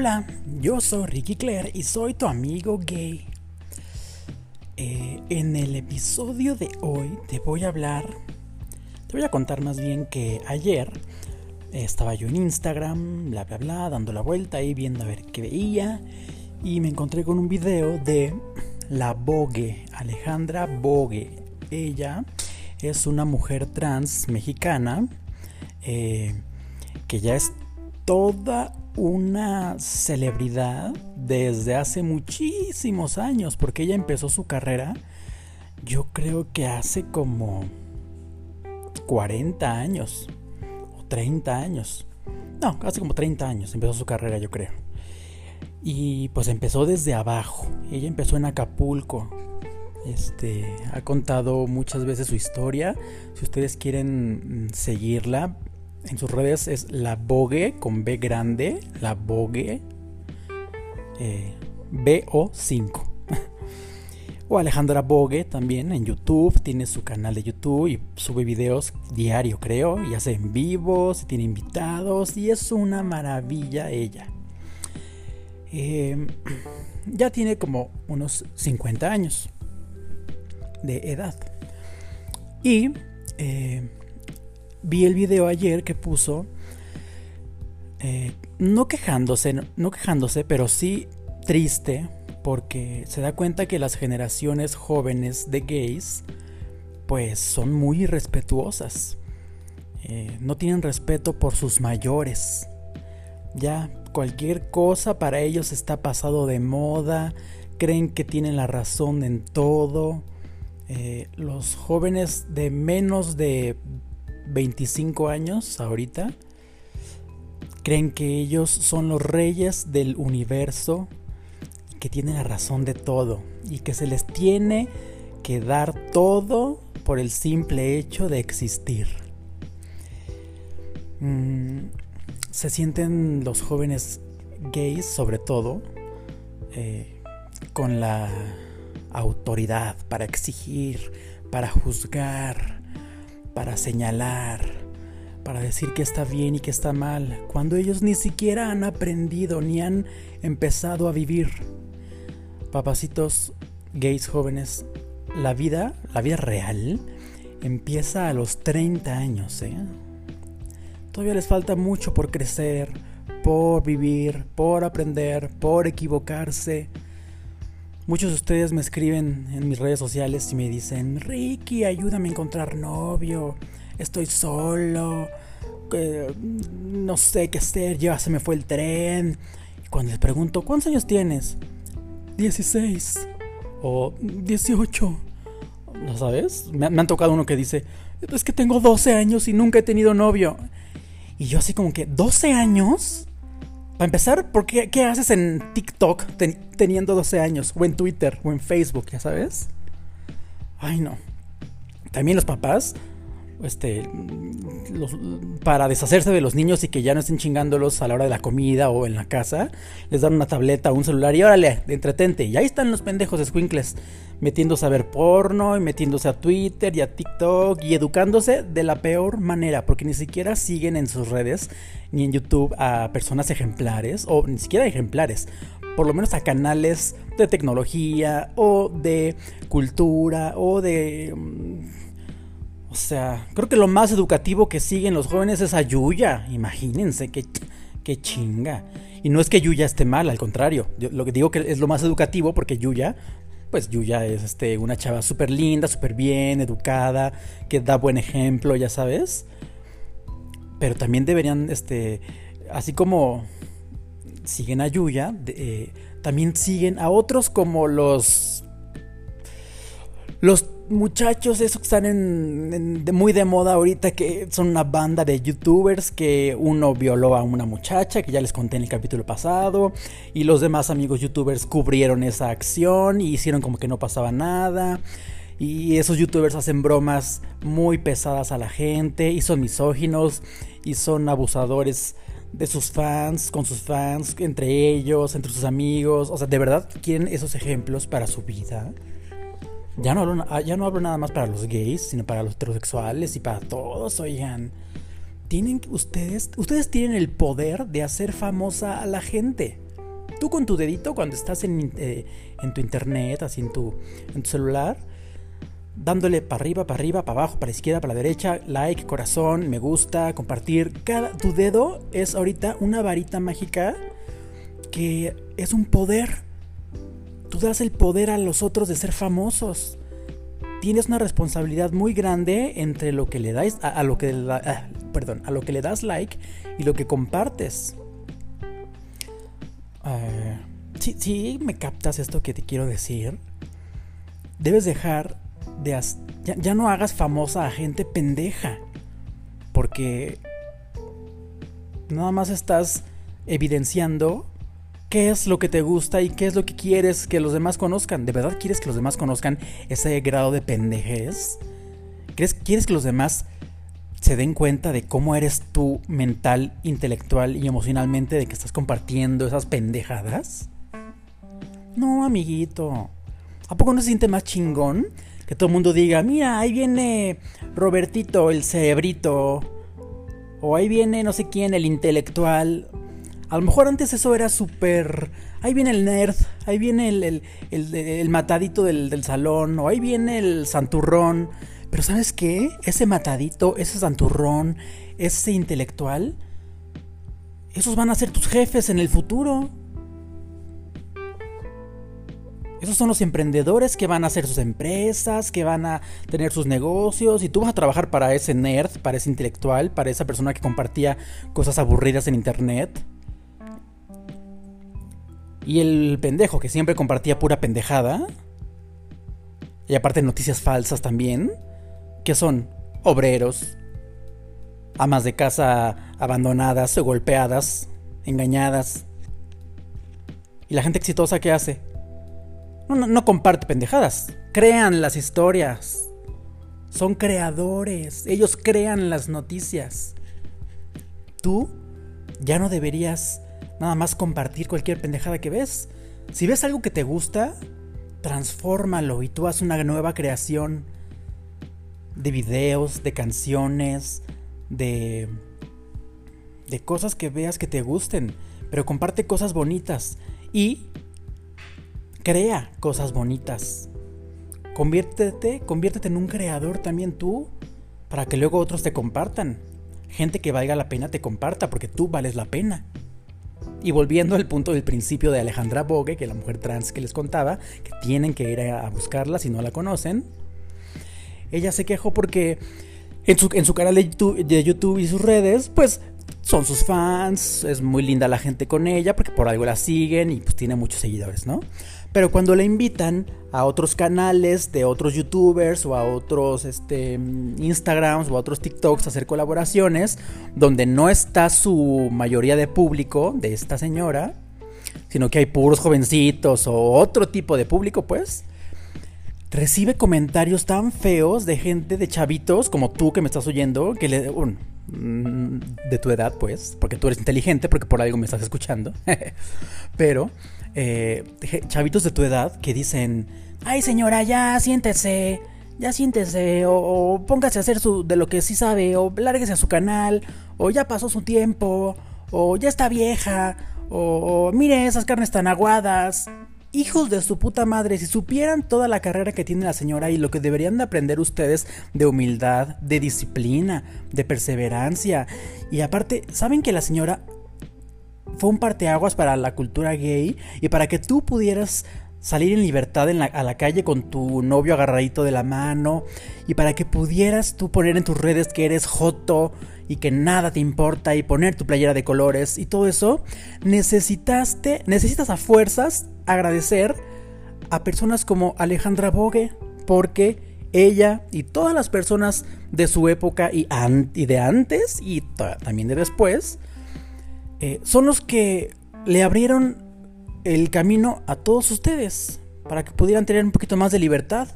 Hola, yo soy Ricky Claire y soy tu amigo gay. Eh, en el episodio de hoy te voy a hablar, te voy a contar más bien que ayer estaba yo en Instagram, bla bla bla, dando la vuelta y viendo a ver qué veía y me encontré con un video de la Bogue, Alejandra Bogue. Ella es una mujer trans mexicana eh, que ya es toda una celebridad desde hace muchísimos años, porque ella empezó su carrera, yo creo que hace como 40 años, o 30 años. No, hace como 30 años empezó su carrera, yo creo. Y pues empezó desde abajo. Ella empezó en Acapulco. Este, ha contado muchas veces su historia. Si ustedes quieren mm, seguirla, en sus redes es la Bogue con B grande, la Bogue eh, BO5. o Alejandra Bogue también en YouTube, tiene su canal de YouTube y sube videos diario creo, y hace en vivos, tiene invitados y es una maravilla ella. Em, ya tiene como unos 50 años de edad. Y eh, vi el video ayer que puso, eh, no quejándose, no, quejándose, pero sí triste, porque se da cuenta que las generaciones jóvenes de gays, pues son muy irrespetuosas. Eh, no tienen respeto por sus mayores. Ya cualquier cosa para ellos está pasado de moda, creen que tienen la razón en todo. Eh, los jóvenes de menos de 25 años ahorita, creen que ellos son los reyes del universo, que tienen la razón de todo y que se les tiene que dar todo por el simple hecho de existir. Mm, se sienten los jóvenes gays, sobre todo, eh, con la autoridad para exigir, para juzgar, para señalar, para decir que está bien y que está mal, cuando ellos ni siquiera han aprendido ni han empezado a vivir. Papacitos gays jóvenes, la vida, la vida real, empieza a los 30 años. ¿eh? Todavía les falta mucho por crecer, por vivir, por aprender, por equivocarse. Muchos de ustedes me escriben en mis redes sociales y me dicen, Ricky, ayúdame a encontrar novio, estoy solo, no sé qué hacer, ya se me fue el tren. Y cuando les pregunto, ¿cuántos años tienes? 16 o 18. ¿Lo sabes? Me, me han tocado uno que dice, es que tengo 12 años y nunca he tenido novio. Y yo así como que, ¿12 años? Para empezar, ¿por qué, haces en TikTok teniendo 12 años? O en Twitter, o en Facebook, ya sabes. Ay, no. También los papás, este, para deshacerse de los niños y que ya no estén chingándolos a la hora de la comida o en la casa, les dan una tableta o un celular y órale, entretente. Y ahí están los pendejos squinkles metiéndose a ver porno y metiéndose a Twitter y a TikTok y educándose de la peor manera, porque ni siquiera siguen en sus redes ni en YouTube a personas ejemplares o ni siquiera ejemplares, por lo menos a canales de tecnología o de cultura o de... O sea, creo que lo más educativo que siguen los jóvenes es a Yuya, imagínense qué, qué chinga. Y no es que Yuya esté mal, al contrario. Lo que digo que es lo más educativo porque Yuya pues Yuya es este, una chava súper linda, súper bien, educada, que da buen ejemplo, ya sabes. Pero también deberían, este, así como siguen a Yuya, eh, también siguen a otros como los... Los muchachos, esos que están en, muy de moda ahorita, que son una banda de youtubers que uno violó a una muchacha, que ya les conté en el capítulo pasado, y los demás amigos youtubers cubrieron esa acción y hicieron como que no pasaba nada. Y esos youtubers hacen bromas muy pesadas a la gente y son misóginos y son abusadores de sus fans, con sus fans, entre ellos, entre sus amigos. O sea, de verdad quieren esos ejemplos para su vida. Ya no, hablo, ah, ya no hablo nada más para los gays, sino para los heterosexuales y para todos, oigan. Tienen ustedes, ustedes tienen el poder de hacer famosa a la gente. Tú con tu dedito, cuando estás en, eh, en tu internet, así en tu, en tu celular, dándole para arriba, para arriba, para abajo, para la izquierda, para la derecha, like, corazón, me gusta, compartir. Cada, tu dedo es ahorita una varita mágica que es un poder. Tú el poder a los otros de ser famosos. Tienes una responsabilidad muy grande entre lo que le das a, lo que ah, perdón, a lo que le das like y lo que compartes. Sí, sí, me captas esto que te quiero decir. Debes dejar de ya no hagas famosa a gente pendeja. Porque nada más estás evidenciando qué es lo que te gusta y qué es lo que quieres que los demás conozcan. ¿De verdad quieres que los demás conozcan ese grado de pendejez? ¿Quieres que los demás se den cuenta de cómo eres tú mental, intelectual y emocionalmente de que estás compartiendo esas pendejadas? No, amiguito. ¿A poco no se siente más chingón que todo el mundo diga, mira, ahí viene Robertito, el cerebrito? O ahí viene no sé quién, el intelectual. A lo mejor antes eso era súper... Ahí viene el nerd, ahí viene el, el, matadito del, del salón, o ahí viene el santurrón. Pero ¿sabes qué? Ese matadito, ese santurrón, ese intelectual, esos van a ser tus jefes en el futuro. Esos son los emprendedores que van a hacer sus empresas, que van a tener sus negocios y tú vas a trabajar para ese nerd, para ese intelectual, para esa persona que compartía cosas aburridas en internet. Y el pendejo que siempre compartía pura pendejada. Y aparte noticias falsas también que son obreros, amas de casa abandonadas golpeadas, engañadas. ¿Y la gente exitosa qué hace? No, no, comparte pendejadas, crean las historias. Son creadores, ellos crean las noticias. Tú ya no deberías nada más compartir cualquier pendejada que ves. Si ves algo que te gusta, transfórmalo y tú haz una nueva creación de videos, de canciones, de, de cosas que veas que te gusten, pero comparte cosas bonitas y crea cosas bonitas. Conviértete, conviértete en un creador también tú, para que luego otros te compartan. Gente que valga la pena te comparta, porque tú vales la pena. Y volviendo al punto del principio de Alejandra Bogue, que la mujer trans que les contaba, que tienen que ir a buscarla si no la conocen, ella se quejó porque en su, en su canal de YouTube, y sus redes, pues son sus fans, es muy linda la gente con ella porque por algo la siguen y pues tiene muchos seguidores, ¿no? Pero cuando la invitan a otros canales de otros youtubers o a otros este, Instagrams o a otros TikToks a hacer colaboraciones, donde no está su mayoría de público de esta señora, sino que hay puros jovencitos o otro tipo de público, pues, recibe comentarios tan feos de gente, de chavitos como tú que me estás oyendo, que le... Mm, de tu edad, pues, porque tú eres inteligente, porque por algo me estás escuchando. Pero, eh, chavitos de tu edad que dicen, ay señora, ya siéntese, ya siéntese, o, póngase a hacer su, de lo que sí sabe, o lárguese a su canal, o ya pasó su tiempo, o ya está vieja, o, o mire esas carnes tan aguadas. Hijos de su puta madre, si supieran toda la carrera que tiene la señora y lo que deberían de aprender ustedes de humildad, de disciplina, de perseverancia. Y aparte, ¿saben que la señora fue un parteaguas para la cultura gay y para que tú pudieras salir en libertad a la calle con tu novio agarradito de la mano y para que pudieras tú poner en tus redes que eres joto y que nada te importa y poner tu playera de colores y todo eso, necesitaste, necesitas a fuerzas agradecer a personas como Alejandra Bogue porque ella y todas las personas de su época y, de antes y también de después eh, son los que le abrieron el camino a todos ustedes para que pudieran tener un poquito más de libertad.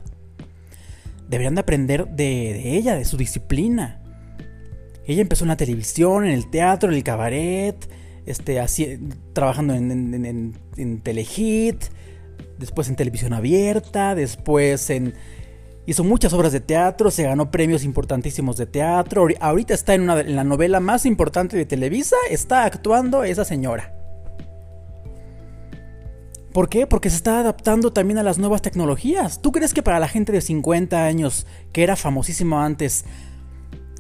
Deberían de aprender de ella, de su disciplina, ella empezó en la televisión, en el teatro, en el cabaret, este, así, trabajando en, en, Telehit, después en televisión abierta, después en... Hizo muchas obras de teatro, se ganó premios importantísimos de teatro. Ahorita está en, una, en la novela más importante de Televisa, está actuando esa señora. ¿Por qué? Porque se está adaptando también a las nuevas tecnologías. ¿Tú crees que para la gente de 50 años, que era famosísimo antes,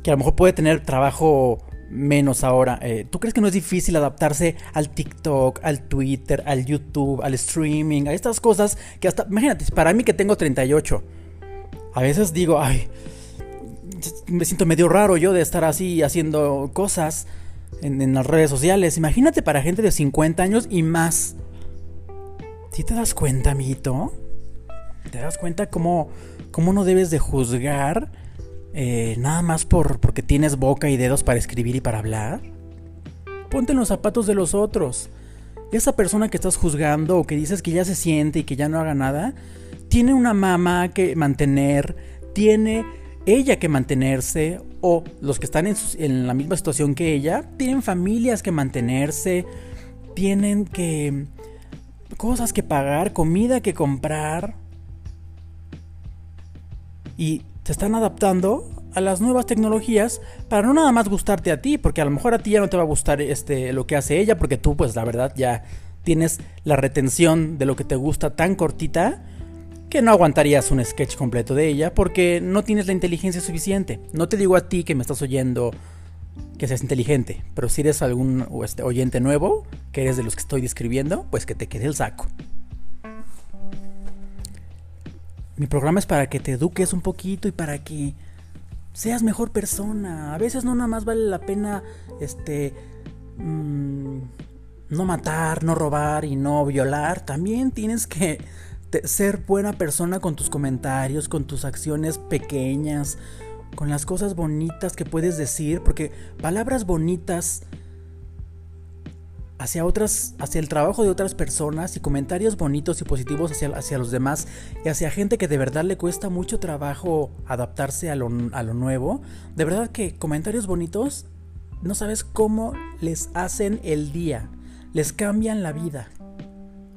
que a lo mejor puede tener trabajo menos ahora, eh, ¿tú crees que no es difícil adaptarse al TikTok, al Twitter, al YouTube, al streaming, a estas cosas que hasta, imagínate, para mí que tengo 38, a veces digo, ay, me siento medio raro yo de estar así haciendo cosas en, las redes sociales. Imagínate para gente de 50 años y más. ¿Sí te das cuenta, amiguito? ¿Te das cuenta cómo, cómo no debes de juzgar eh, nada más por, porque tienes boca y dedos para escribir y para hablar? Ponte en los zapatos de los otros. Esa persona que estás juzgando o que dices que ya se siente y que ya no haga nada, tiene una mamá que mantener, tiene ella que mantenerse, o los que están en, en la misma situación que ella, tienen familias que mantenerse, tienen que cosas que pagar, comida que comprar. Y se están adaptando a las nuevas tecnologías para no nada más gustarte a ti, porque a lo mejor a ti ya no te va a gustar este lo que hace ella, porque tú pues la verdad ya tienes la retención de lo que te gusta tan cortita que no aguantarías un sketch completo de ella porque no tienes la inteligencia suficiente. No te digo a ti que me estás oyendo que seas inteligente, pero si eres algún este, oyente nuevo, que eres de los que estoy describiendo, pues que te quede el saco. Mi programa es para que te eduques un poquito y para que seas mejor persona. A veces no nada más vale la pena este mm, no matar, no robar y no violar. También tienes que ser buena persona con tus comentarios, con tus acciones pequeñas, con las cosas bonitas que puedes decir, porque palabras bonitas hacia otras, hacia el trabajo de otras personas y comentarios bonitos y positivos hacia, hacia los demás y hacia gente que de verdad le cuesta mucho trabajo adaptarse a lo, a lo nuevo, de verdad que comentarios bonitos no sabes cómo les hacen el día, les cambian la vida,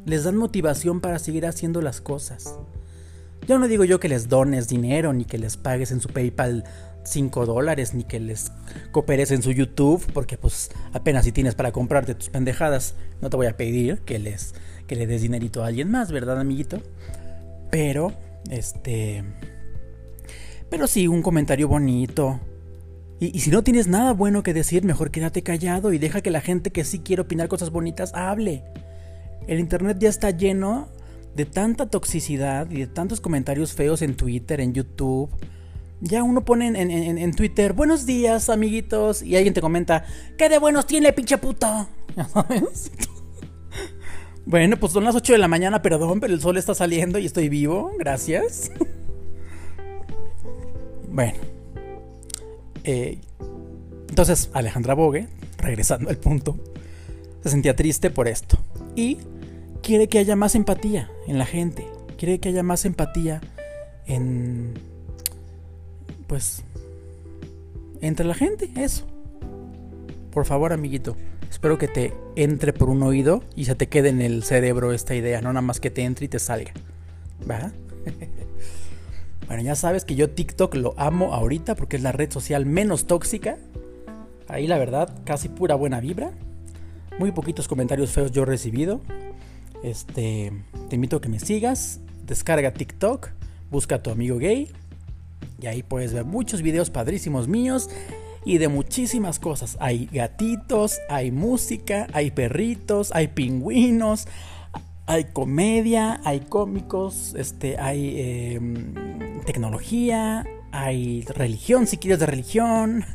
les dan motivación para seguir haciendo las cosas. Ya no digo yo que les dones dinero, ni que les pagues en su PayPal 5 dólares, ni que les cooperes en su YouTube, porque pues apenas si tienes para comprarte tus pendejadas, no te voy a pedir que les que le des dinerito a alguien más, ¿verdad, amiguito? Pero, este... Pero sí, un comentario bonito. Y, y, si no tienes nada bueno que decir, mejor quédate callado y deja que la gente que sí quiere opinar cosas bonitas hable. El Internet ya está lleno de tanta toxicidad y de tantos comentarios feos en Twitter, en YouTube. Ya uno pone en, Twitter, buenos días, amiguitos, y alguien te comenta, ¿qué de buenos tiene, pinche puto? bueno, pues son las 8 de la mañana, perdón, pero el sol está saliendo y estoy vivo, gracias. bueno. Eh, entonces, Alejandra Bogue, regresando al punto, se sentía triste por esto. Y quiere que haya más empatía en la gente, quiere que haya más empatía en, pues, entre la gente, eso. Por favor, amiguito, espero que te entre por un oído y se te quede en el cerebro esta idea, no nada más que te entre y te salga. ¿Va? bueno, ya sabes que yo TikTok lo amo ahorita porque es la red social menos tóxica. Ahí la verdad, casi pura buena vibra. Muy poquitos comentarios feos yo he recibido. Este, te invito a que me sigas, descarga TikTok, busca a tu amigo gay y ahí puedes ver muchos videos padrísimos míos y de muchísimas cosas. Hay gatitos, hay música, hay perritos, hay pingüinos, hay comedia, hay cómicos, este, hay em, tecnología, hay religión, si quieres de religión,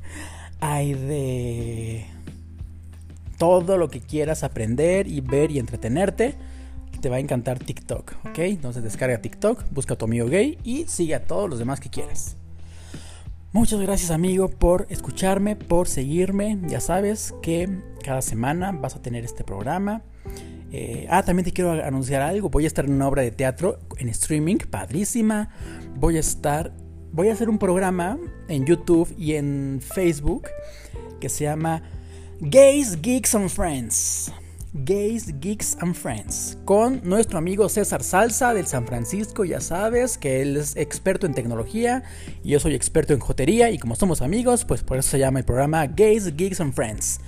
hay de todo lo que quieras aprender y ver y entretenerte te va a encantar TikTok, ¿ok? Entonces descarga TikTok, busca a tu amigo gay y sigue a todos los demás que quieras. Muchas gracias amigo por escucharme, por seguirme. Ya sabes que cada semana vas a tener este programa. Eh, ah, también te quiero anunciar algo. Voy a estar en una obra de teatro en streaming, padrísima. Voy a estar, voy a hacer un programa en YouTube y en Facebook que se llama Gays, Geeks and Friends. Gays, Geeks and Friends, con nuestro amigo César Salsa del San Francisco, ya sabes que él es experto en tecnología y yo soy experto en jotería y como somos amigos, pues por eso se llama el programa Gays, Geeks and Friends.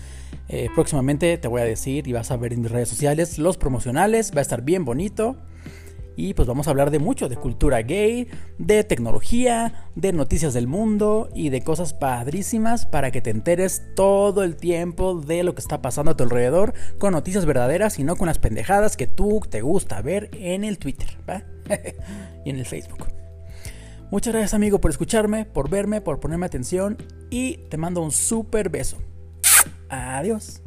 Eh, próximamente te voy a decir y vas a ver en mis redes sociales los promocionales, va a estar bien bonito. Y pues vamos a hablar de mucho, de cultura gay, de tecnología, de noticias del mundo y de cosas padrísimas para que te enteres todo el tiempo de lo que está pasando a tu alrededor con noticias verdaderas y no con las pendejadas que tú te gusta ver en el Twitter y en el Facebook. Muchas gracias amigo por escucharme, por verme, por ponerme atención y te mando un súper beso. Adiós.